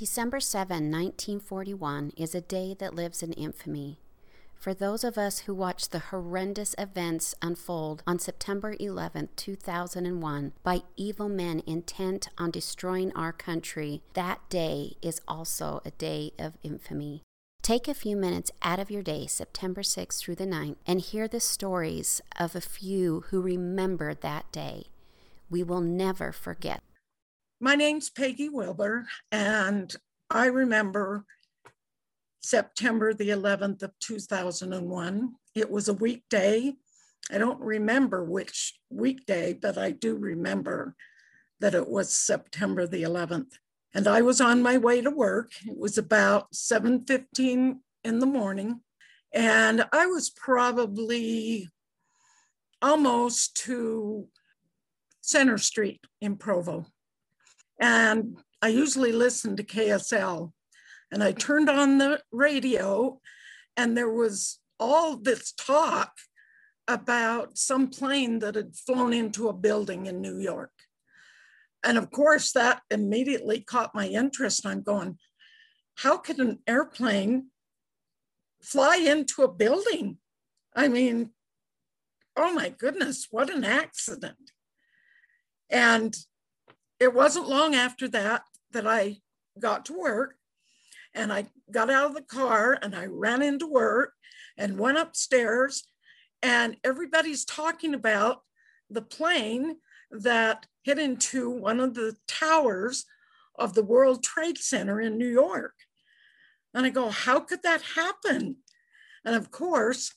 December 7, 1941, is a day that lives in infamy. For those of us who watched the horrendous events unfold on September 11, 2001, by evil men intent on destroying our country, that day is also a day of infamy. Take a few minutes out of your day, September 6th through the 9th, and hear the stories of a few who remembered that day. We will never forget. My name's Peggy Wilbur, and I remember September the 11th of 2001. It was a weekday. I don't remember which weekday, but I do remember that it was September the 11th. And I was on my way to work. It was about 7:15 in the morning, and I was probably almost to Center Street in Provo. And I usually listen to KSL. And I turned on the radio, and there was all this talk about some plane that had flown into a building in New York. And of course, that immediately caught my interest. I'm going, how could an airplane fly into a building? I mean, oh my goodness, what an accident. And it wasn't long after that that I got to work and I got out of the car and I ran into work and went upstairs and everybody's talking about the plane that hit into one of the towers of the World Trade Center in New York. And I go, how could that happen? And of course,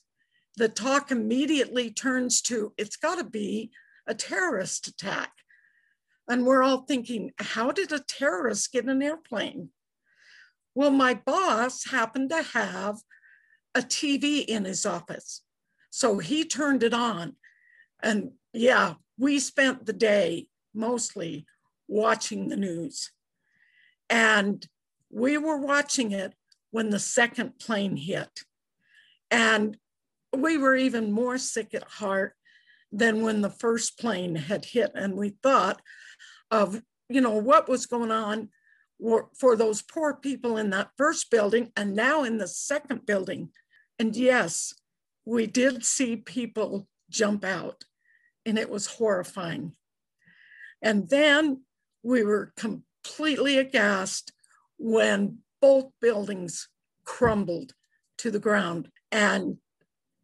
the talk immediately turns to it's got to be a terrorist attack. And we're all thinking, how did a terrorist get an airplane? Well, my boss happened to have a TV in his office. So he turned it on. And yeah, we spent the day mostly watching the news. And we were watching it when the second plane hit. And we were even more sick at heart than when the first plane had hit. And we thought of, you know, what was going on for those poor people in that first building and now in the second building. And yes, we did see people jump out and it was horrifying. And then we were completely aghast when both buildings crumbled to the ground and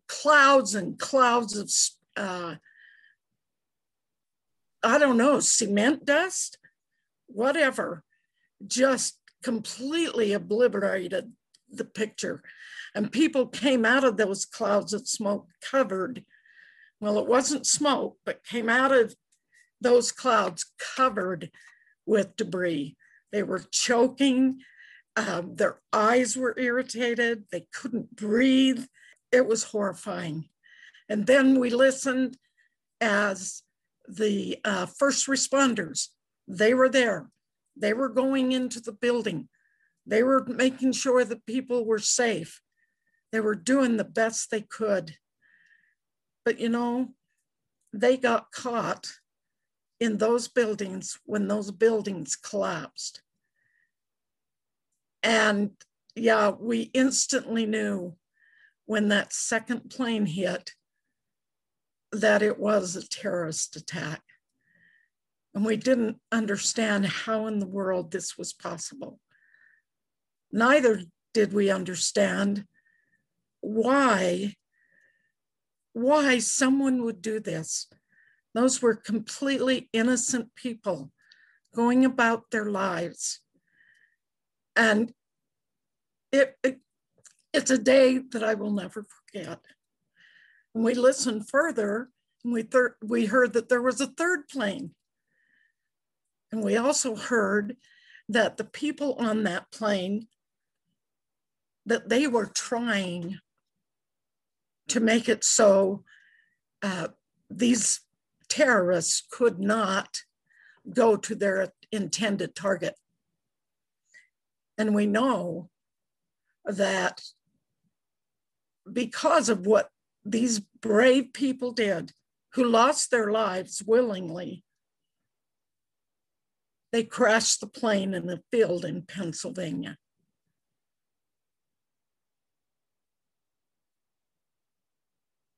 clouds and clouds of, uh, I don't know, cement dust, whatever, just completely obliterated the picture. And people came out of those clouds of smoke covered. Well, it wasn't smoke, but came out of those clouds covered with debris. They were choking. Um, their eyes were irritated. They couldn't breathe. It was horrifying. And then we listened as the uh, first responders, they were there. They were going into the building. They were making sure that people were safe. They were doing the best they could. But you know, they got caught in those buildings when those buildings collapsed. And yeah, we instantly knew when that second plane hit that it was a terrorist attack. And we didn't understand how in the world this was possible. Neither did we understand why why someone would do this those were completely innocent people going about their lives. And it, it it's a day that I will never forget. When we listened further, and we, thir- we heard that there was a third plane. And we also heard that the people on that plane, that they were trying to make it so uh, these terrorists could not go to their intended target. And we know that because of what these brave people did, who lost their lives willingly, they crashed the plane in a field in Pennsylvania.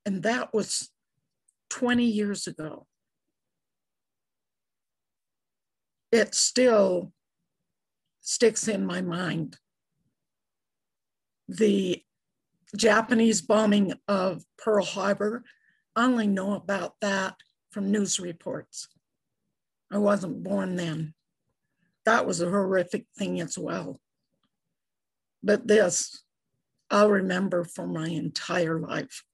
And that was 20 years ago. It still sticks in my mind. The Japanese bombing of Pearl Harbor, I only know about that from news reports. I wasn't born then. That was a horrific thing as well. But this, I'll remember for my entire life.